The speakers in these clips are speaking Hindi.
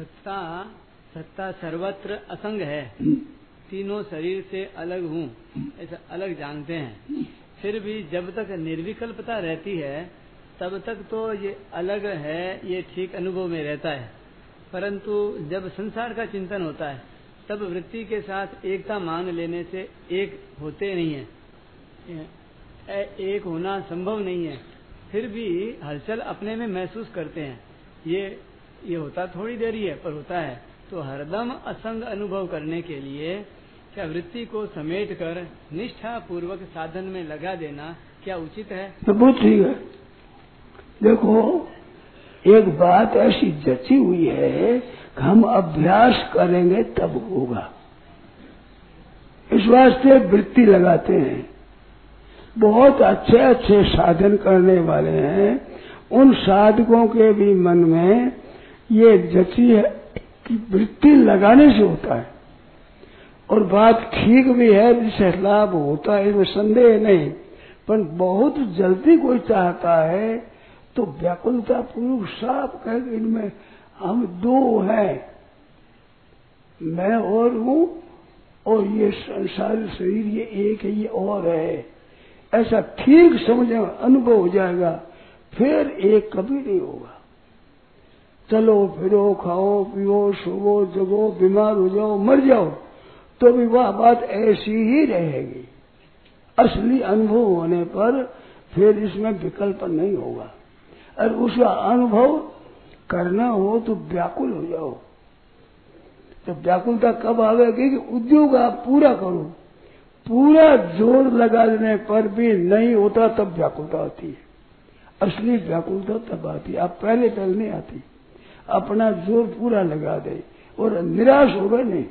सत्ता सत्ता सर्वत्र असंग है। तीनों शरीर से अलग हूँ, ऐसा अलग जानते हैं। फिर भी जब तक निर्विकल्पता रहती है, तब तक तो ये अलग है, ये ठीक अनुभव में रहता है। परंतु जब संसार का चिंतन होता है, तब वृत्ति के साथ एकता मान लेने से एक होते नहीं है। एक होना संभव नहीं है। फिर भी हलचल अपने में महसूस करते हैं। ये ये होता थोड़ी देर ही पर होता है। तो हरदम असंग अनुभव करने के लिए क्या वृत्ति को समेट कर निष्ठा पूर्वक साधन में लगा देना क्या उचित है? तो बहुत ठीक है। देखो, एक बात ऐसी जची हुई है कि हम अभ्यास करेंगे तब होगा। इस वास्ते वृत्ति लगाते हैं। बहुत अच्छे अच्छे साधन करने वाले हैं। उन साधकों के भी मन में ये जची है कि वृत्ति लगाने से होता है। और बात ठीक भी है जिससे लाभ होता है, इसमें संदेह नहीं। पर बहुत जल्दी कोई चाहता है तो व्याकुलता पूर्व साफ़ कह इनमें हम दो हैं। मैं और हूँ, और ये संसार शरीर, ये एक है, ये और है। ऐसा ठीक समझ अनुभव हो जाएगा, फिर एक कभी नहीं होगा। चलो फिरो, खाओ, पियो, सोवो, जगो, बीमार हो जाओ, मर जाओ तो भी वह बात ऐसी ही रहेगी। असली अनुभव होने पर फिर इसमें विकल्प नहीं होगा। और उसका अनुभव करना हो तो व्याकुल हो जाओ। तो व्याकुलता कब आवेगी कि उद्योग आप पूरा करो। पूरा ज़ोर लगा देने पर भी नहीं होता, तब व्याकुलता आती है। असली व्याकुलता तब आती है। आप पहले पहले नहीं आती। अपना ज़ोर पूरा लगा दे और निराश हो गए नहीं।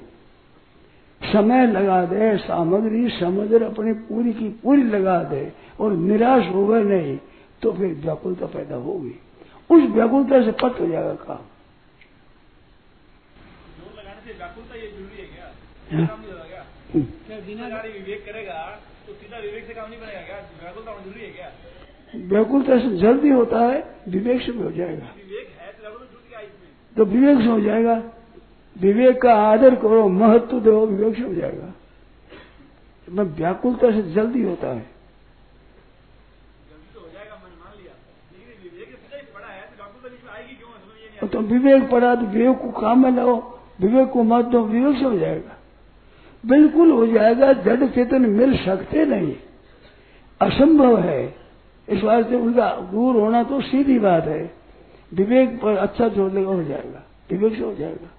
समय लगा दे सामग्री समझ अपनी पूरी की पूरी लगा दे और निराश हो गए नहीं तो फिर व्याकुलता पैदा होगी। उस व्याकुलता से पट हो जाएगा काम। ज़ोर लगाने से व्याकुलता विवेक से है व्याकुलता जल्दी होता है विवेक से भी हो जाएगा विवेक है तो व्याकुलता जुट गया इसमें तो विवेक से हो जाएगा। विवेक का आदर करो, महत्व दो, विवेक से हो जाएगा। मैं व्याकुलता से जल्दी होता है। तो विवेक पड़ा तो विवेक को काम में लाओ, विवेक को मत दो, विवेक से हो जाएगा। बिल्कुल हो जाएगा, जड़ चेतन मिल सकते नहीं। असंभव है। इस वास्ते उनका दूर होना तो सीधी बात है। विवेक पर अच्छा जोड़ने का हो जाएगा। विवेक से हो जाएगा।